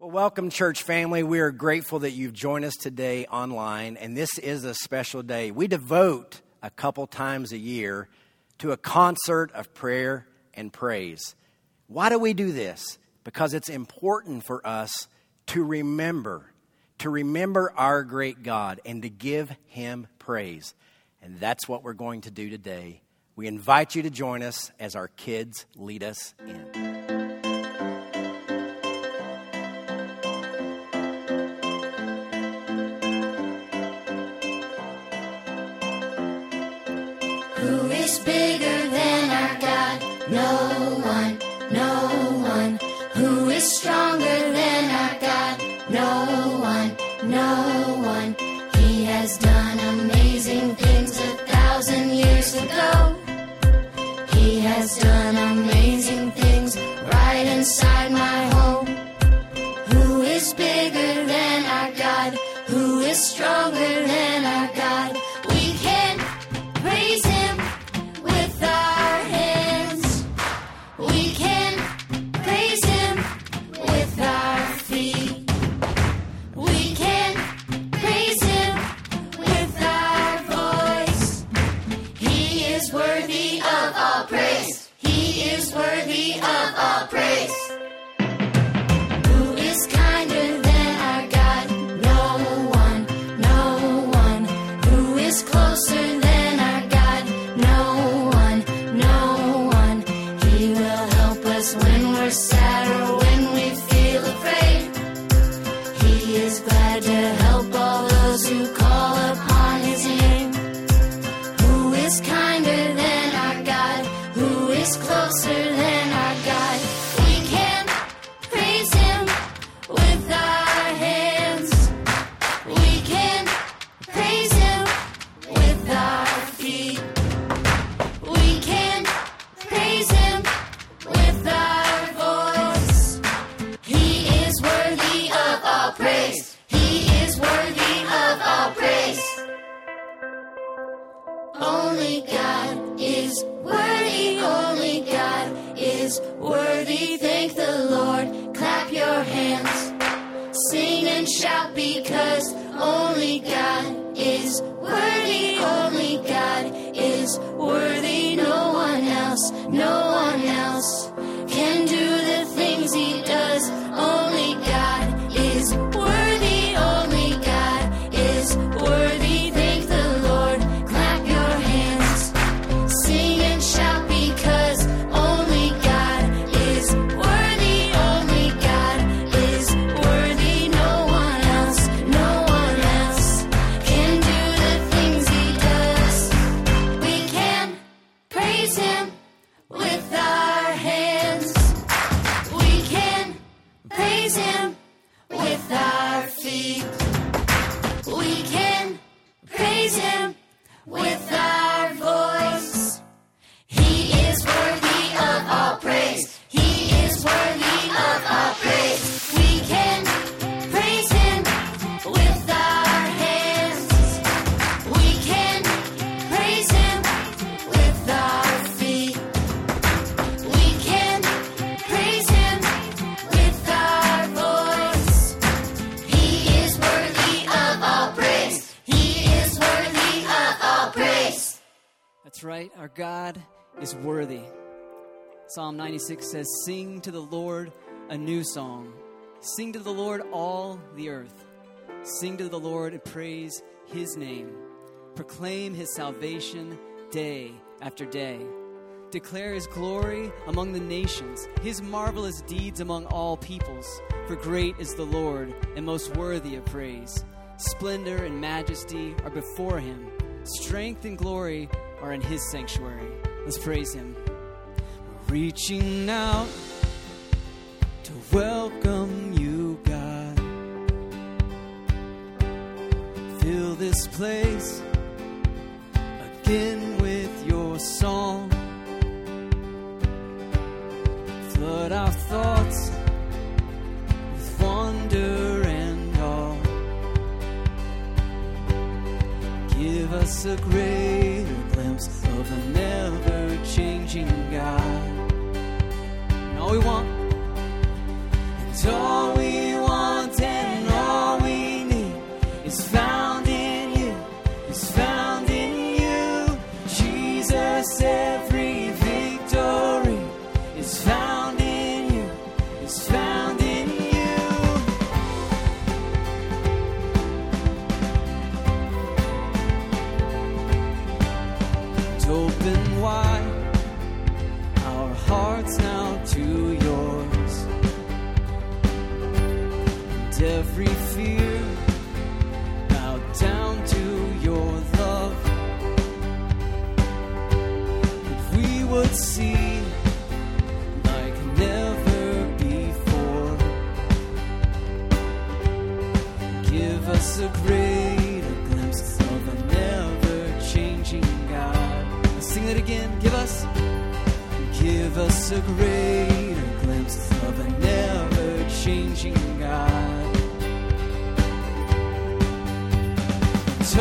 Well, welcome, church family. We are grateful that you've joined us today online, and this is a special day. We devote a couple times a year to a concert of prayer and praise. Why do we do this? Because it's important for us to remember, to remember our great God and to give Him praise. And that's what we're going to do today. We invite you to join us as our kids lead us in. Stronger than our Him with That's right, our God is worthy. Psalm 96 says, Sing to the Lord a new song. Sing to the Lord all the earth. Sing to the Lord and praise his name. Proclaim his salvation day after day. Declare his glory among the nations, his marvelous deeds among all peoples. For great is the Lord and most worthy of praise. Splendor and majesty are before him, strength and glory are in his sanctuary. Let's praise him. Reaching out to welcome you, God. Fill this place again with your song. Flood our thoughts with wonder and awe. Give us a glimpse a never changing God. And all we want, and all us a greater glimpse of a never changing God. It's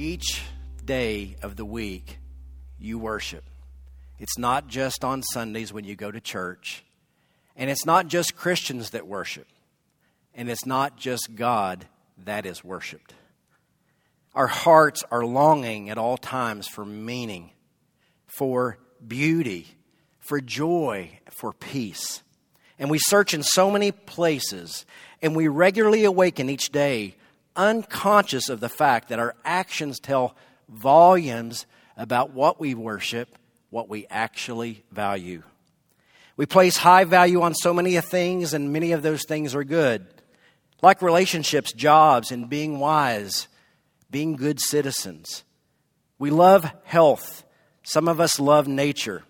Each day of the week, you worship. It's not just on Sundays when you go to church, and it's not just Christians that worship, and it's not just God that is worshiped. Our hearts are longing at all times for meaning, for beauty, for joy, for peace. And we search in so many places, and we regularly awaken each day unconscious of the fact that our actions tell volumes about what we worship, what we actually value. We place high value on so many things, and many of those things are good, like relationships, jobs, and being wise, being good citizens. We love health. Some of us love nature.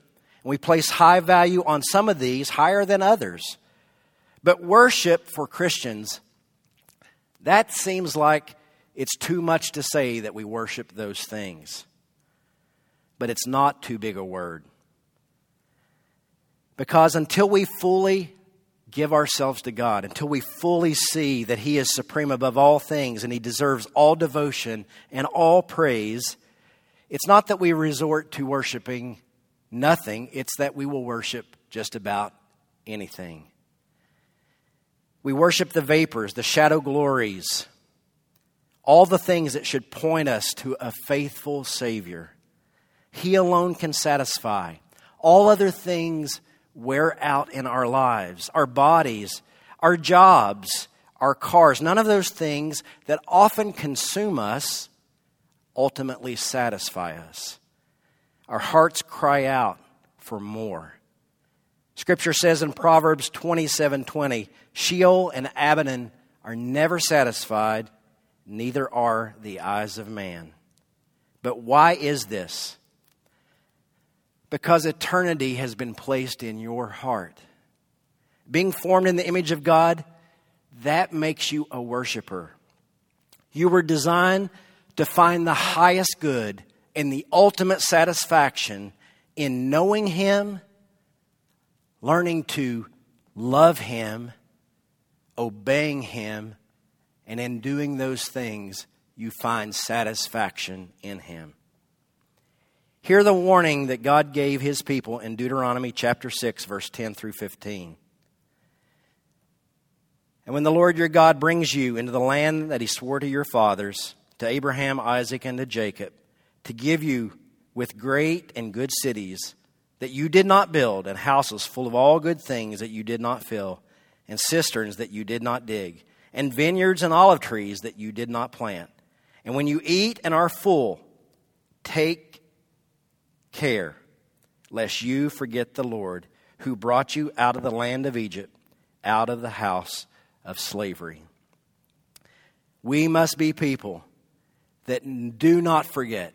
And we place high value on some of these, higher than others. But worship for Christians, that seems like it's too much to say that we worship those things. But it's not too big a word. Because until we fully give ourselves to God, until we fully see that He is supreme above all things and He deserves all devotion and all praise, it's not that we resort to worshiping nothing, it's that we will worship just about anything. We worship the vapors, the shadow glories, all the things that should point us to a faithful Savior. He alone can satisfy. All other things wear out in our lives, our bodies, our jobs, our cars. None of those things that often consume us ultimately satisfy us. Our hearts cry out for more. Scripture says in Proverbs 27 20, Sheol and Abaddon are never satisfied, neither are the eyes of man. But why is this? Because eternity has been placed in your heart. Being formed in the image of God, that makes you a worshiper. You were designed to find the highest good and the ultimate satisfaction in knowing Him, learning to love Him, obeying Him, and in doing those things, you find satisfaction in Him. Hear the warning that God gave his people in Deuteronomy chapter 6, verse 10 through 15. And when the Lord your God brings you into the land that he swore to your fathers, to Abraham, Isaac, and to Jacob, to give you with great and good cities that you did not build, and houses full of all good things that you did not fill, and cisterns that you did not dig, and vineyards and olive trees that you did not plant. And when you eat and are full, take care lest you forget the Lord who brought you out of the land of Egypt, out of the house of slavery. We must be people that do not forget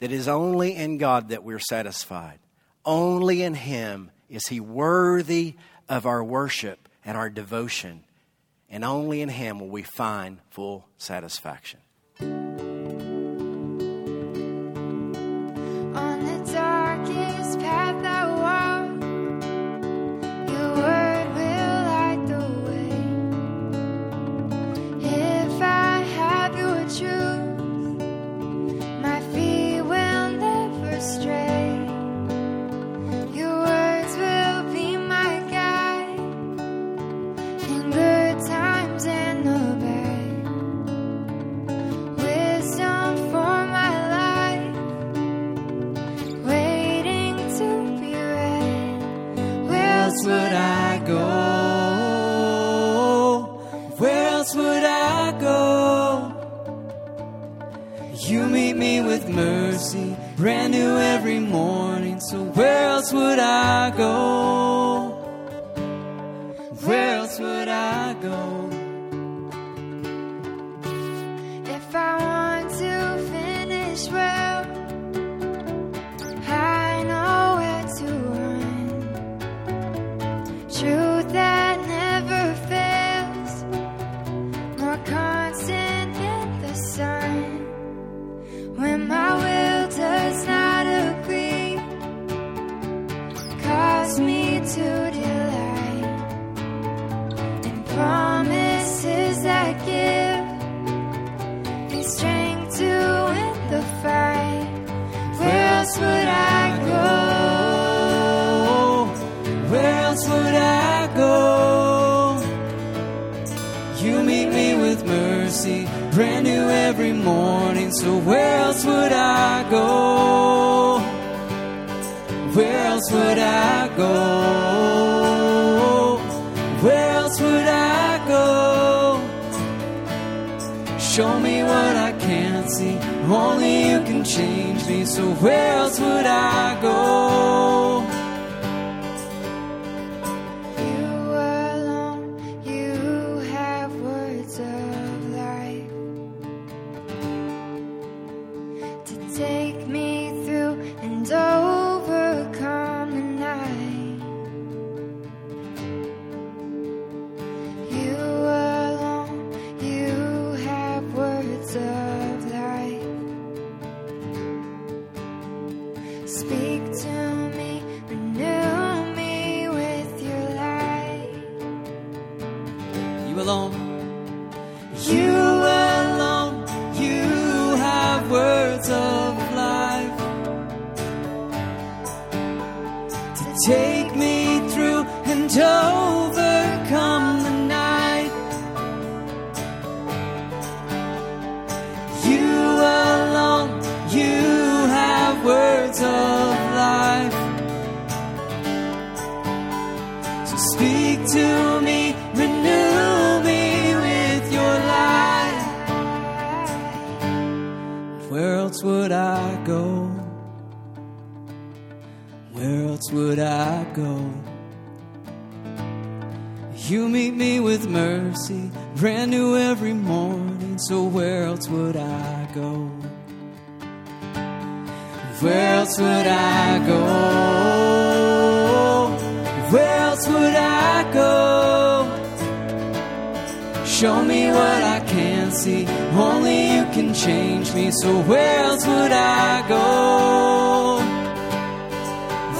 that it is only in God that we're satisfied. Only in Him is He worthy of our worship and our devotion. And only in Him will we find full satisfaction. Brand new every morning. So where else would I go? Go? You meet me with mercy, brand new every morning. So where else would I go? Where else would I go? Where else would I go? Show me what I can't see. Only you can change me. So where else would I go?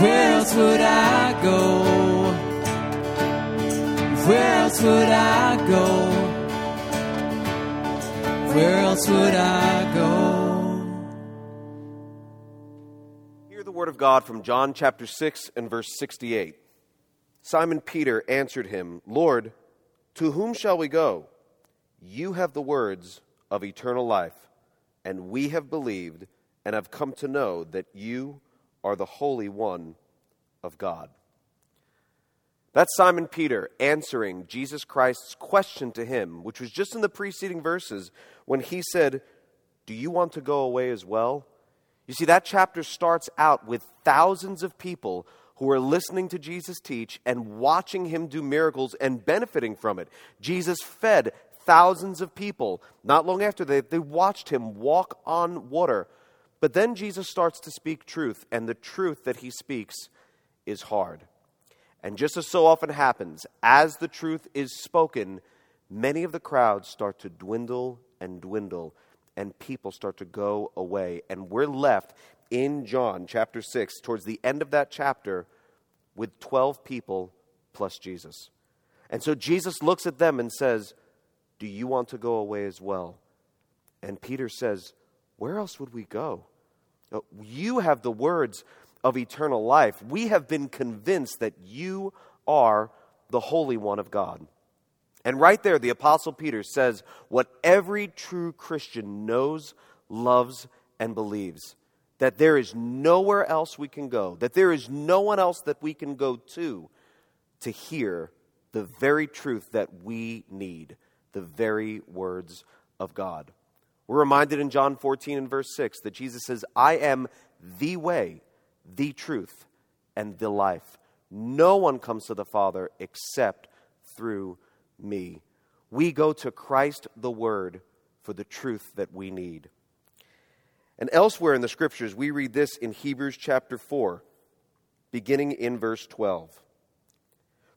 Where else would I go? Where else would I go? Where else would I go? Hear the word of God from John chapter 6 and verse 68. Simon Peter answered him, Lord, to whom shall we go? You have the words of eternal life, and we have believed and have come to know that you are the Holy One of God. That's Simon Peter answering Jesus Christ's question to him, which was just in the preceding verses when he said, Do you want to go away as well? You see, that chapter starts out with thousands of people who are listening to Jesus teach and watching him do miracles and benefiting from it. Jesus fed thousands of people. Not long after, they, they watched him walk on water. But then Jesus starts to speak truth, and the truth that he speaks is hard. And just as so often happens, as the truth is spoken, many of the crowds start to dwindle and dwindle, and people start to go away. And we're left in John chapter 6, towards the end of that chapter, with 12 people plus Jesus. And so Jesus looks at them and says, Do you want to go away as well? And Peter says, Where else would we go? You have the words of eternal life. We have been convinced that you are the Holy One of God. And right there, the Apostle Peter says what every true Christian knows, loves, and believes that there is nowhere else we can go, that there is no one else that we can go to to hear the very truth that we need, the very words of God. We're reminded in John 14 and verse 6 that Jesus says, I am the way, the truth, and the life. No one comes to the Father except through me. We go to Christ the Word for the truth that we need. And elsewhere in the scriptures, we read this in Hebrews chapter 4, beginning in verse 12.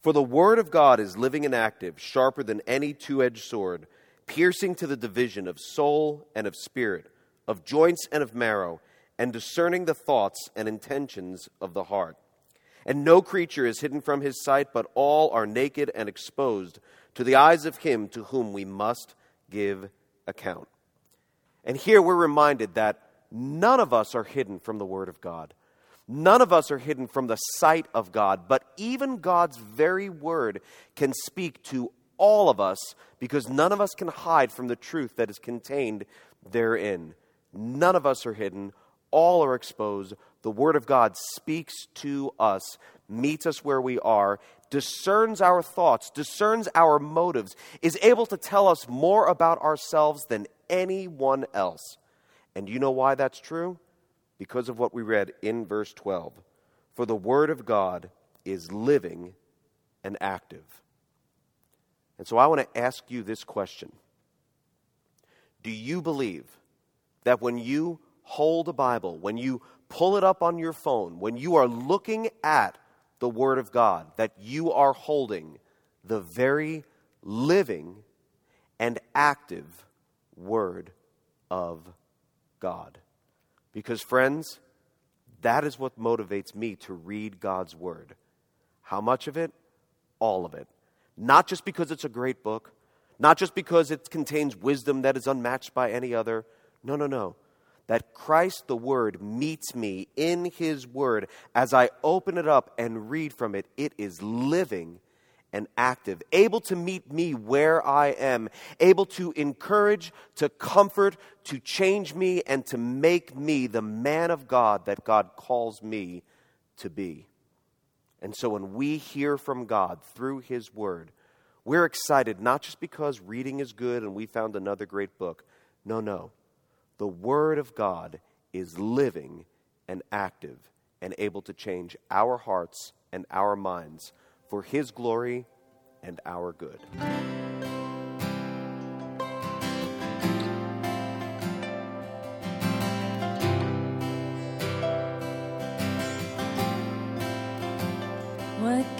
For the Word of God is living and active, sharper than any two edged sword, piercing to the division of soul and of spirit, of joints and of marrow and discerning the thoughts and intentions of the heart. And no creature is hidden from his sight, but all are naked and exposed to the eyes of him to whom we must give account. And here we're reminded that none of us are hidden from the Word of God. None of us are hidden from the sight of God, but even God's very Word can speak to all of us because none of us can hide from the truth that is contained therein. None of us are hidden all are exposed. The Word of God speaks to us, meets us where we are, discerns our thoughts, discerns our motives, is able to tell us more about ourselves than anyone else. And you know why that's true? Because of what we read in verse 12. For the Word of God is living and active. And so I want to ask you this question Do you believe that when you hold a Bible, when you pull it up on your phone, when you are looking at the Word of God, that you are holding the very living and active Word of God. Because, friends, that is what motivates me to read God's Word. How much of it? All of it. Not just because it's a great book, not just because it contains wisdom that is unmatched by any other. No, no, no that Christ the Word meets me in His Word as I open it up and read from it. It is living and active, able to meet me where I am, able to encourage, to comfort, to change me, and to make me the man of God that God calls me to be. And so when we hear from God through His Word, we're excited not just because reading is good and we found another great book. No, no the Word of God is living and active and able to change our hearts and our minds for His glory and our good.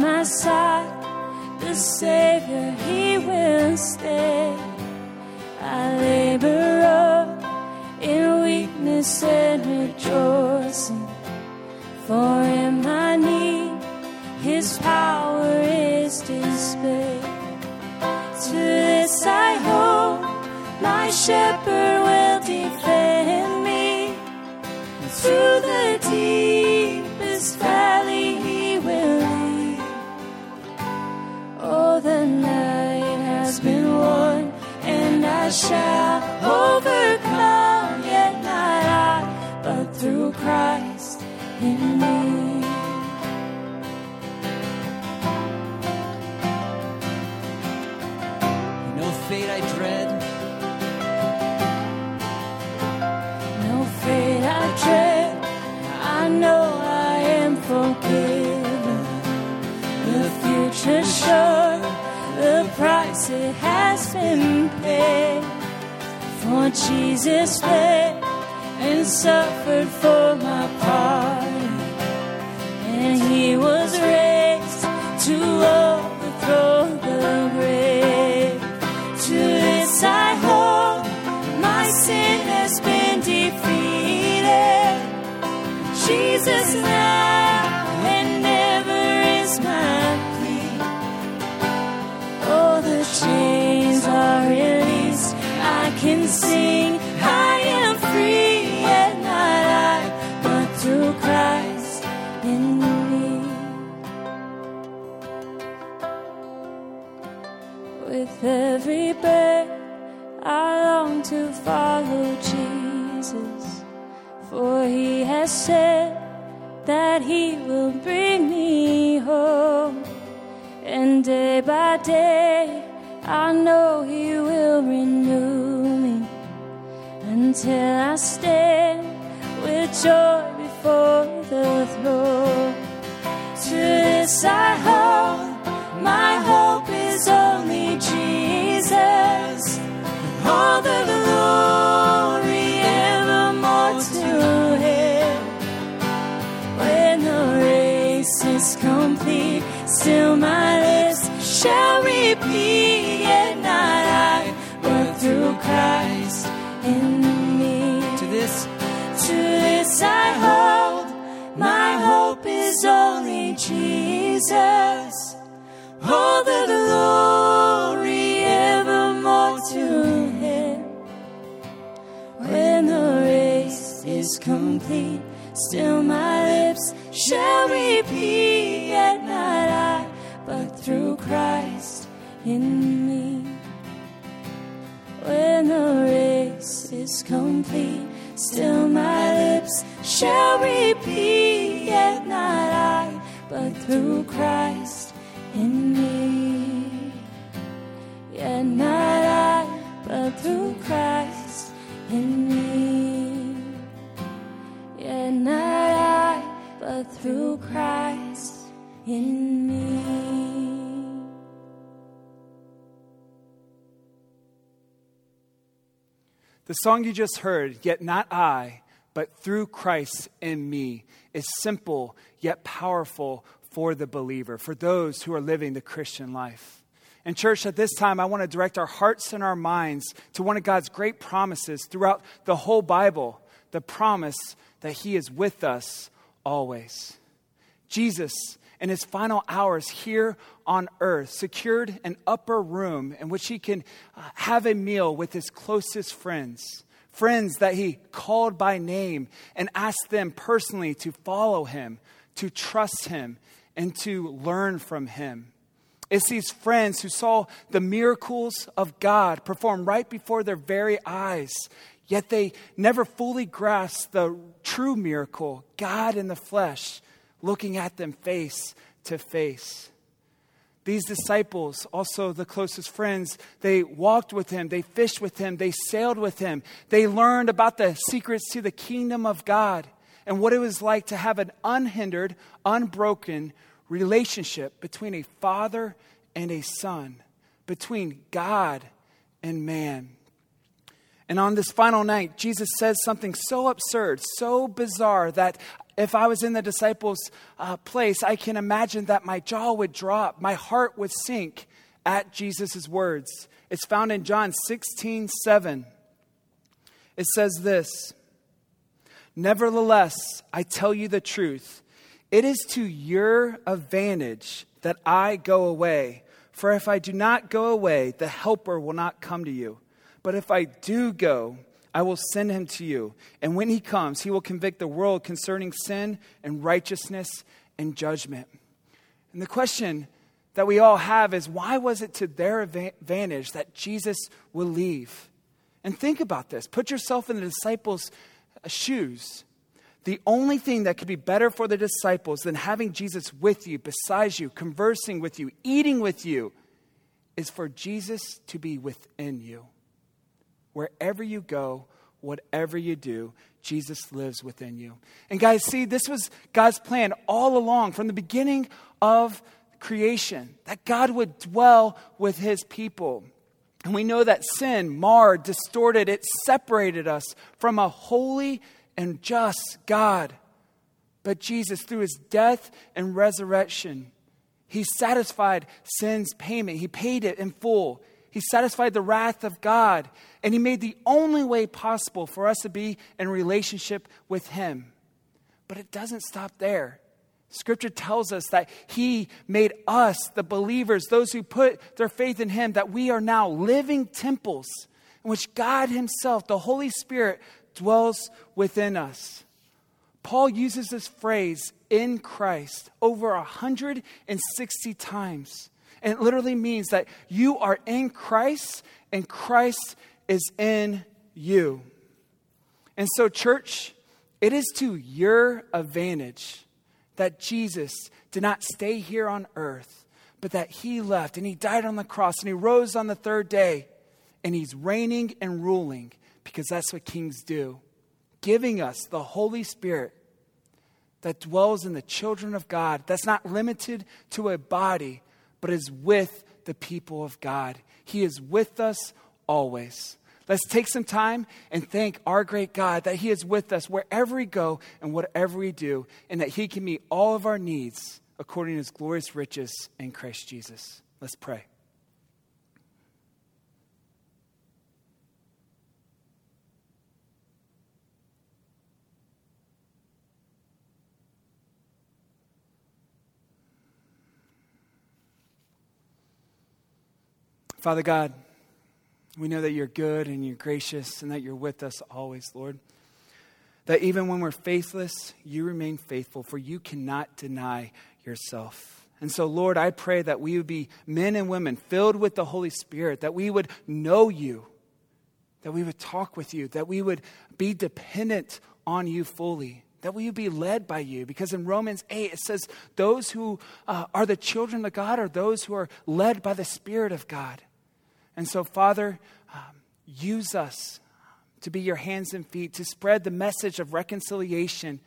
My side, the Savior, He will stay. I labor up in weakness and rejoicing. For in my need, His power is displayed. To this I hope, my shepherd will defend me. Through the I shall overcome. Yet not I, but through Christ in me. No fate I dread, No fate I dread. I know I am forgiven. The future sure, the price it has been paid. For Jesus bled and suffered for day by day, I know He will renew me until I stand with joy before the throne. To this I hope, my hope is only Jesus. All the glory still my lips shall repeat, yet not I, but through Christ in me. When the race is complete, still my lips shall repeat, yet not I, but through Christ in me. Yet not I, but through Christ in me. But through Christ in me. The song you just heard, Yet Not I, but Through Christ in Me, is simple yet powerful for the believer, for those who are living the Christian life. And, church, at this time, I want to direct our hearts and our minds to one of God's great promises throughout the whole Bible the promise that He is with us always. Jesus, in his final hours here on earth, secured an upper room in which he can uh, have a meal with his closest friends, friends that he called by name and asked them personally to follow him, to trust him, and to learn from him. It's these friends who saw the miracles of God performed right before their very eyes, yet they never fully grasped the true miracle God in the flesh looking at them face to face. These disciples, also the closest friends, they walked with him, they fished with him, they sailed with him, they learned about the secrets to the kingdom of God and what it was like to have an unhindered, unbroken relationship between a father and a son, between God and man. And on this final night, Jesus says something so absurd, so bizarre, that if I was in the disciples' uh, place, I can imagine that my jaw would drop, my heart would sink at Jesus' words. It's found in John 16 7. It says this Nevertheless, I tell you the truth. It is to your advantage that I go away. For if I do not go away, the Helper will not come to you. But if I do go, I will send him to you. And when he comes, he will convict the world concerning sin and righteousness and judgment. And the question that we all have is why was it to their advantage that Jesus will leave? And think about this. Put yourself in the disciples' shoes. The only thing that could be better for the disciples than having Jesus with you, beside you, conversing with you, eating with you, is for Jesus to be within you. Wherever you go, whatever you do, Jesus lives within you. And guys, see, this was God's plan all along from the beginning of creation that God would dwell with his people. And we know that sin marred, distorted, it separated us from a holy and just God. But Jesus, through his death and resurrection, he satisfied sin's payment. He paid it in full. He satisfied the wrath of God, and He made the only way possible for us to be in relationship with Him. But it doesn't stop there. Scripture tells us that He made us, the believers, those who put their faith in Him, that we are now living temples in which God Himself, the Holy Spirit, dwells within us. Paul uses this phrase in Christ over 160 times. And it literally means that you are in Christ and Christ is in you. And so, church, it is to your advantage that Jesus did not stay here on earth, but that he left and he died on the cross and he rose on the third day and he's reigning and ruling because that's what kings do, giving us the Holy Spirit that dwells in the children of God, that's not limited to a body, but is with the people of God. He is with us always. Let's take some time and thank our great God that He is with us wherever we go and whatever we do, and that He can meet all of our needs according to His glorious riches in Christ Jesus. Let's pray. Father God, we know that you're good and you're gracious and that you're with us always, Lord. That even when we're faithless, you remain faithful, for you cannot deny yourself. And so, Lord, I pray that we would be men and women filled with the Holy Spirit, that we would know you, that we would talk with you, that we would be dependent on you fully, that we would be led by you. Because in Romans 8, it says, those who uh, are the children of God are those who are led by the Spirit of God. And so, Father, um, use us to be your hands and feet, to spread the message of reconciliation,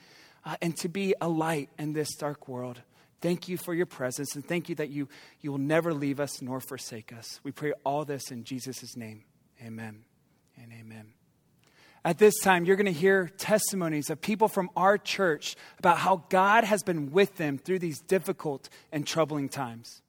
uh, and to be a light in this dark world. Thank you for your presence, and thank you that you, you will never leave us nor forsake us. We pray all this in Jesus' name. Amen and amen. At this time, you're going to hear testimonies of people from our church about how God has been with them through these difficult and troubling times.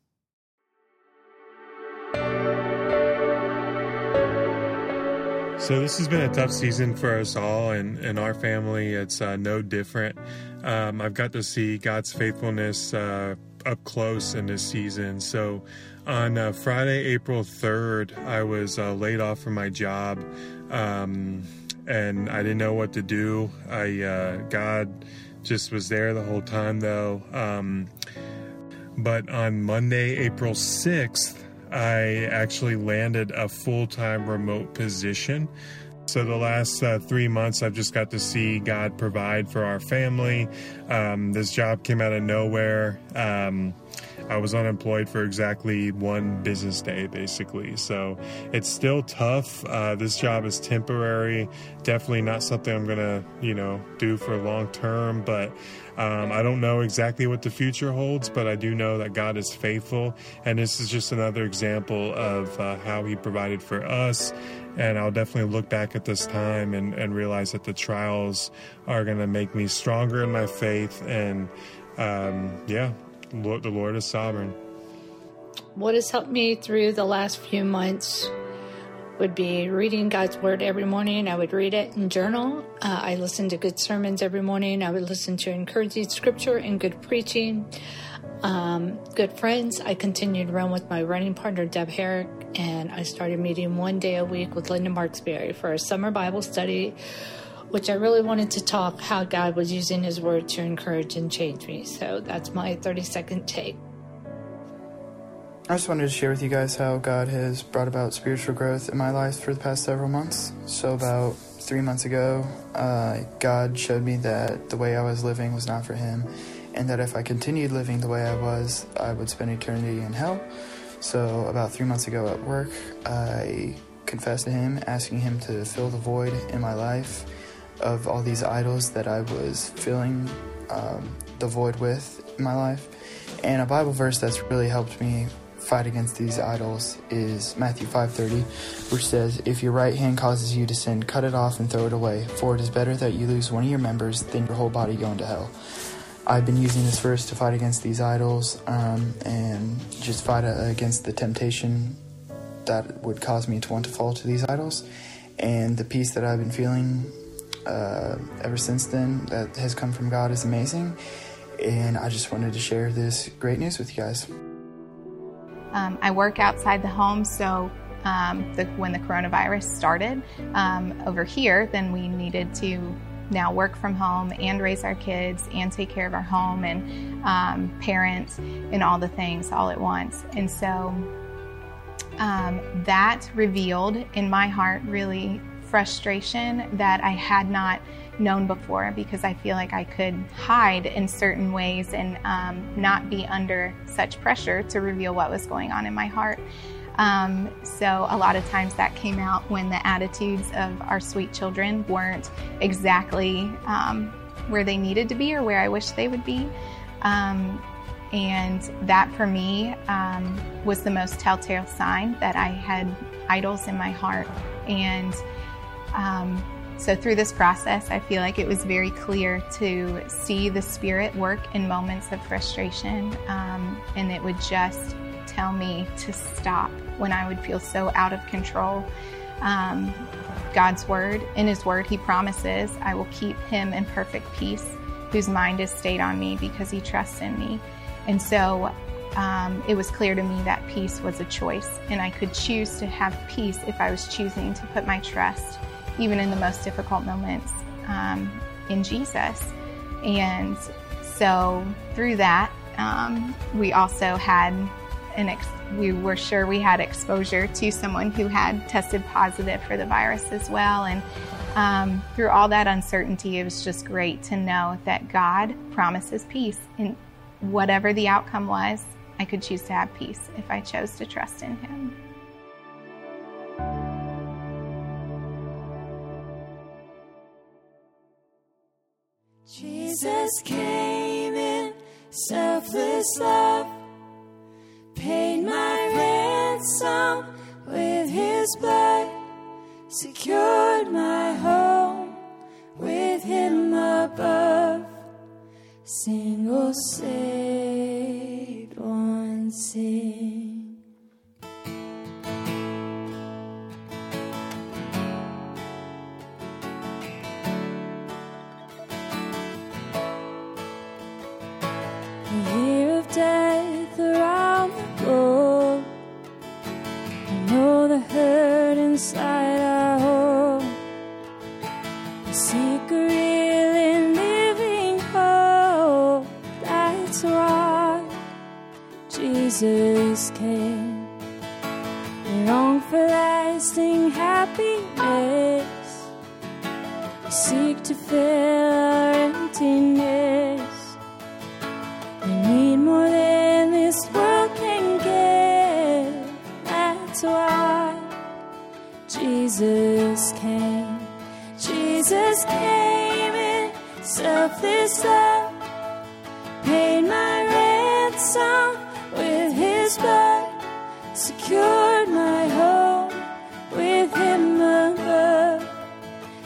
So this has been a tough season for us all, and, and our family. It's uh, no different. Um, I've got to see God's faithfulness uh, up close in this season. So on uh, Friday, April 3rd, I was uh, laid off from my job, um, and I didn't know what to do. I uh, God just was there the whole time, though. Um, But on Monday, April 6th, I actually landed a full time remote position. So, the last uh, three months, I've just got to see God provide for our family. Um, this job came out of nowhere. Um, I was unemployed for exactly one business day, basically. So it's still tough. Uh, this job is temporary. Definitely not something I'm gonna, you know, do for long term. But um, I don't know exactly what the future holds. But I do know that God is faithful, and this is just another example of uh, how He provided for us. And I'll definitely look back at this time and, and realize that the trials are going to make me stronger in my faith. And um, yeah, Lord, the Lord is sovereign. What has helped me through the last few months would be reading God's Word every morning. I would read it and journal. Uh, I listened to good sermons every morning. I would listen to encouraging scripture and good preaching. Um, good friends. I continued to run with my running partner, Deb Herrick, and I started meeting one day a week with Linda Marksberry for a summer Bible study which I really wanted to talk how God was using His Word to encourage and change me. So that's my 30 second take. I just wanted to share with you guys how God has brought about spiritual growth in my life for the past several months. So, about three months ago, uh, God showed me that the way I was living was not for Him, and that if I continued living the way I was, I would spend eternity in hell. So, about three months ago at work, I confessed to Him, asking Him to fill the void in my life of all these idols that I was filling um, the void with in my life. And a Bible verse that's really helped me fight against these idols is Matthew 5:30, which says, "If your right hand causes you to sin, cut it off and throw it away, for it is better that you lose one of your members than your whole body go into hell." I've been using this verse to fight against these idols um, and just fight against the temptation that would cause me to want to fall to these idols. And the peace that I've been feeling uh, ever since then that has come from God is amazing. And I just wanted to share this great news with you guys. Um, I work outside the home, so um, the, when the coronavirus started um, over here, then we needed to now work from home and raise our kids and take care of our home and um, parents and all the things all at once. And so um, that revealed in my heart really frustration that I had not known before because I feel like I could hide in certain ways and um, not be under such pressure to reveal what was going on in my heart. Um, so, a lot of times that came out when the attitudes of our sweet children weren't exactly um, where they needed to be or where I wish they would be. Um, and that for me um, was the most telltale sign that I had idols in my heart. And um, so, through this process, I feel like it was very clear to see the Spirit work in moments of frustration, um, and it would just tell me to stop when I would feel so out of control. Um, God's Word, in His Word, He promises, I will keep him in perfect peace, whose mind is stayed on me because he trusts in me. And so, um, it was clear to me that peace was a choice, and I could choose to have peace if I was choosing to put my trust even in the most difficult moments, um, in Jesus. And so through that, um, we also had an ex- we were sure we had exposure to someone who had tested positive for the virus as well. And um, through all that uncertainty, it was just great to know that God promises peace. And whatever the outcome was, I could choose to have peace if I chose to trust in Him. Jesus came in selfless love, paid my ransom with his blood, secured my home with him above. Single saved, selfless love, paid my ransom with his blood, secured my home with him above.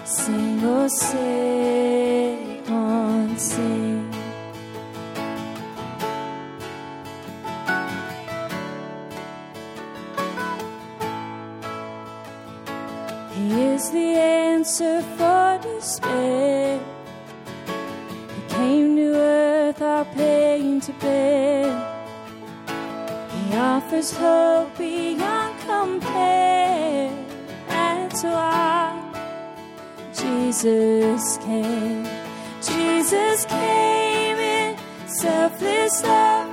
Sing, oh, sing, on, sing. He is the answer for despair. To bear. He offers hope beyond compare. That's why Jesus came. Jesus came in selfless love,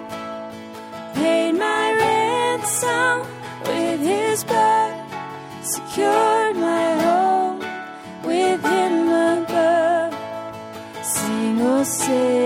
paid my ransom with his blood, secured my home with him above. Sing, oh, sing,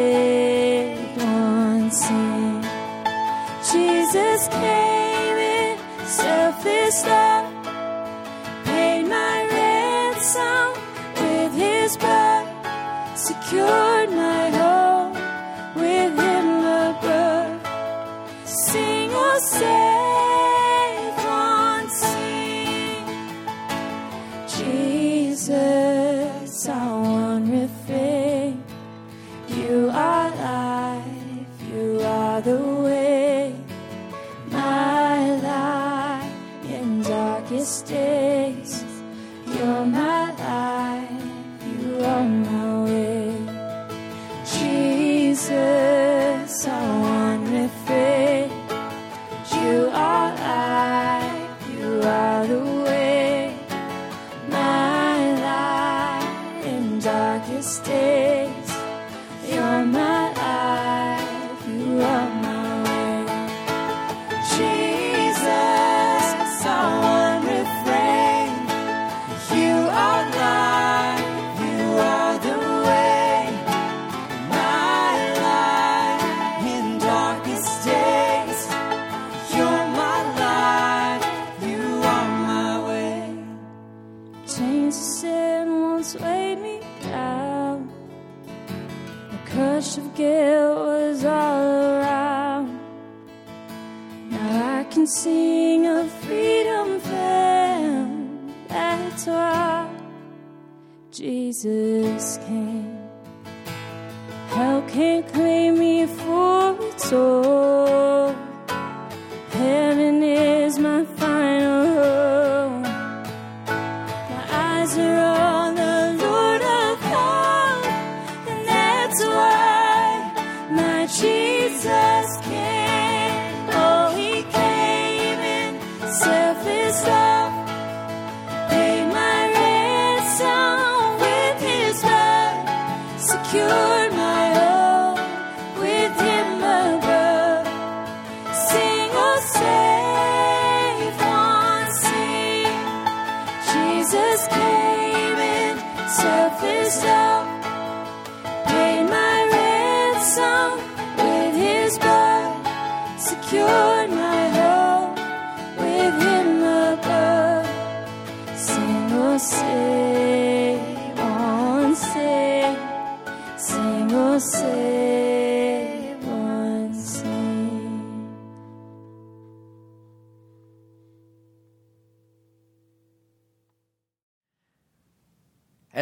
selfless love,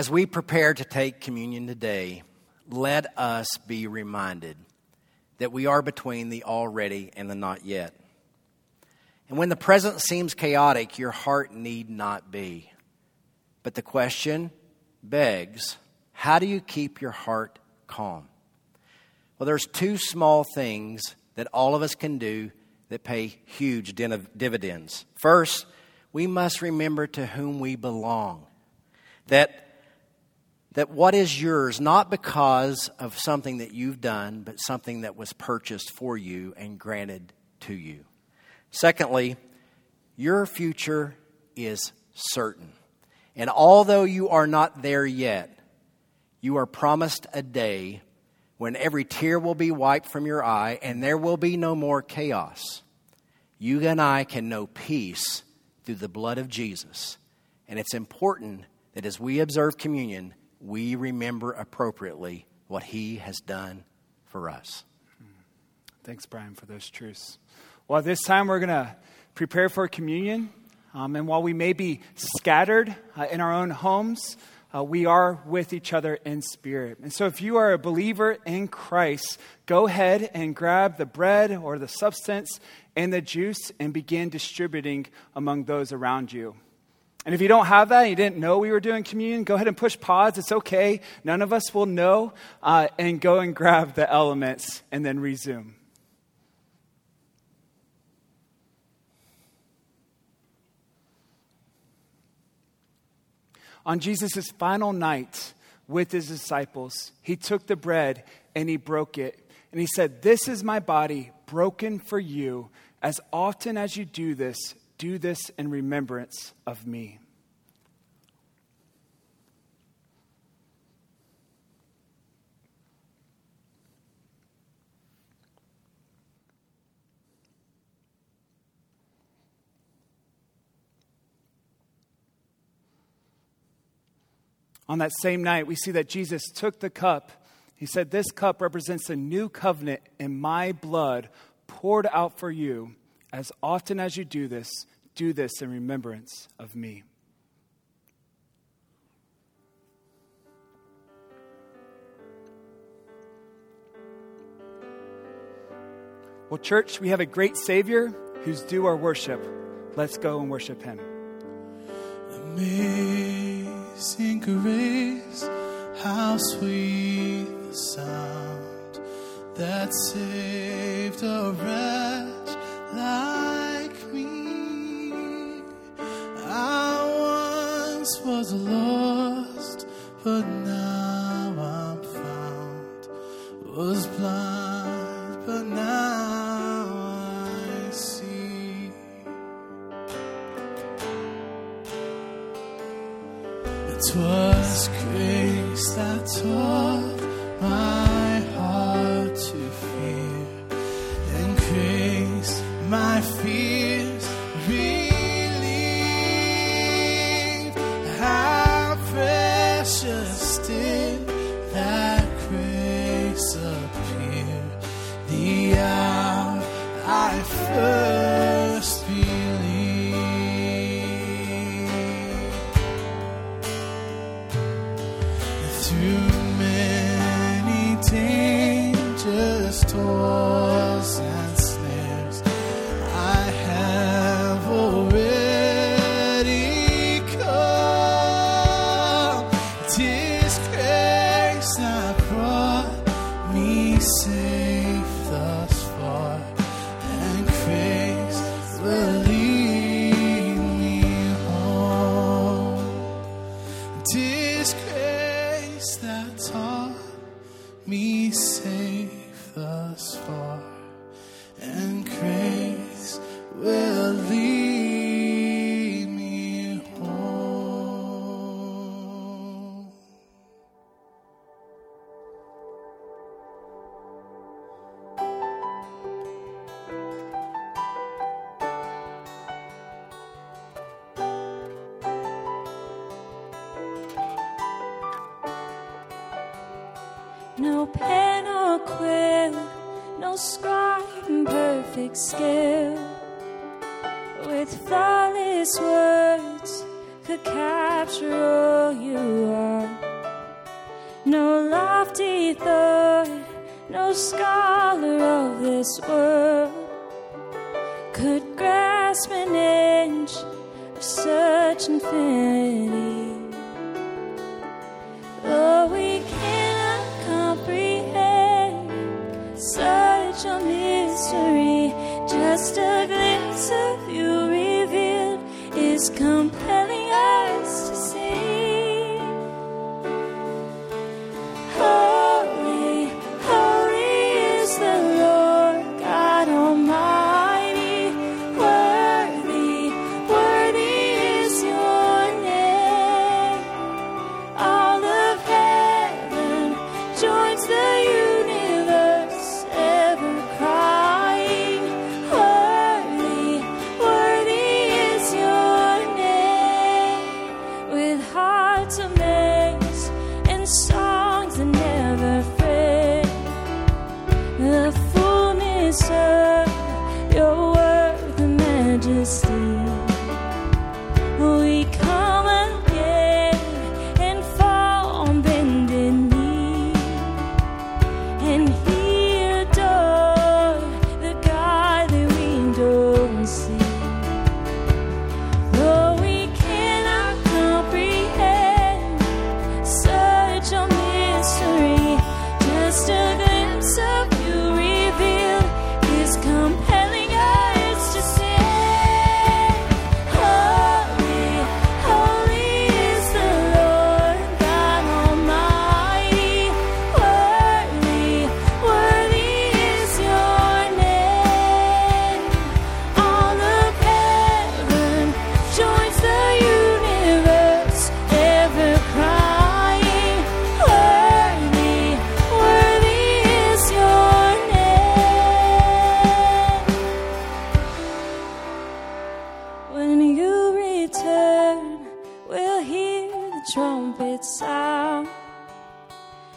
As we prepare to take communion today, let us be reminded that we are between the already and the not yet. And when the present seems chaotic, your heart need not be. But the question begs how do you keep your heart calm? Well, there's two small things that all of us can do that pay huge dividends. First, we must remember to whom we belong. That that what is yours, not because of something that you've done, but something that was purchased for you and granted to you. Secondly, your future is certain. And although you are not there yet, you are promised a day when every tear will be wiped from your eye and there will be no more chaos. You and I can know peace through the blood of Jesus. And it's important that as we observe communion, we remember appropriately what he has done for us. Thanks, Brian, for those truths. Well, this time we're going to prepare for communion. Um, and while we may be scattered uh, in our own homes, uh, we are with each other in spirit. And so, if you are a believer in Christ, go ahead and grab the bread or the substance and the juice and begin distributing among those around you. And if you don't have that, and you didn't know we were doing communion, go ahead and push pause. It's okay. None of us will know. Uh, and go and grab the elements and then resume. On Jesus' final night with his disciples, he took the bread and he broke it. And he said, This is my body broken for you. As often as you do this, do this in remembrance of me. On that same night, we see that Jesus took the cup. He said, This cup represents a new covenant in my blood poured out for you. As often as you do this, do this in remembrance of me. Well, church, we have a great Savior who's due our worship. Let's go and worship Him. Amazing grace, how sweet the sound that saved a wretch like was lost, but now I'm found. Was blind, but now I see. It was grace that taught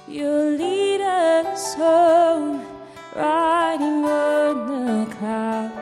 You'll lead us home, riding on the clouds,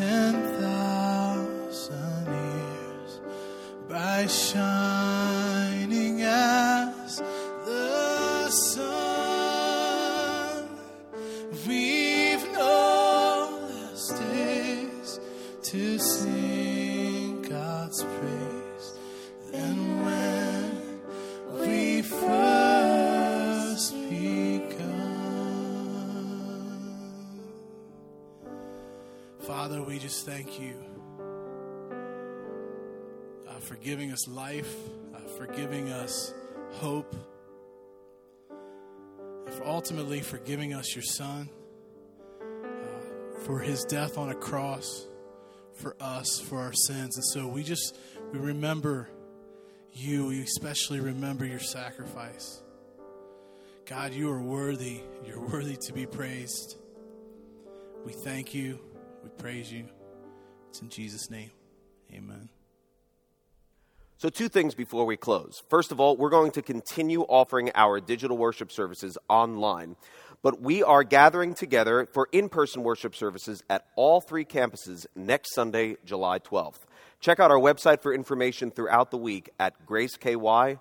ten thousand years, by shining thank you uh, for giving us life, uh, for giving us hope, and for ultimately for giving us your Son, uh, for his death on a cross for us, for our sins. And so we just, we remember you. We especially remember your sacrifice. God, you are worthy. You're worthy to be praised. We thank you. We praise you. In Jesus' name. Amen. So, two things before we close. First of all, we're going to continue offering our digital worship services online, but we are gathering together for in person worship services at all three campuses next Sunday, July 12th. Check out our website for information throughout the week at graceky.org.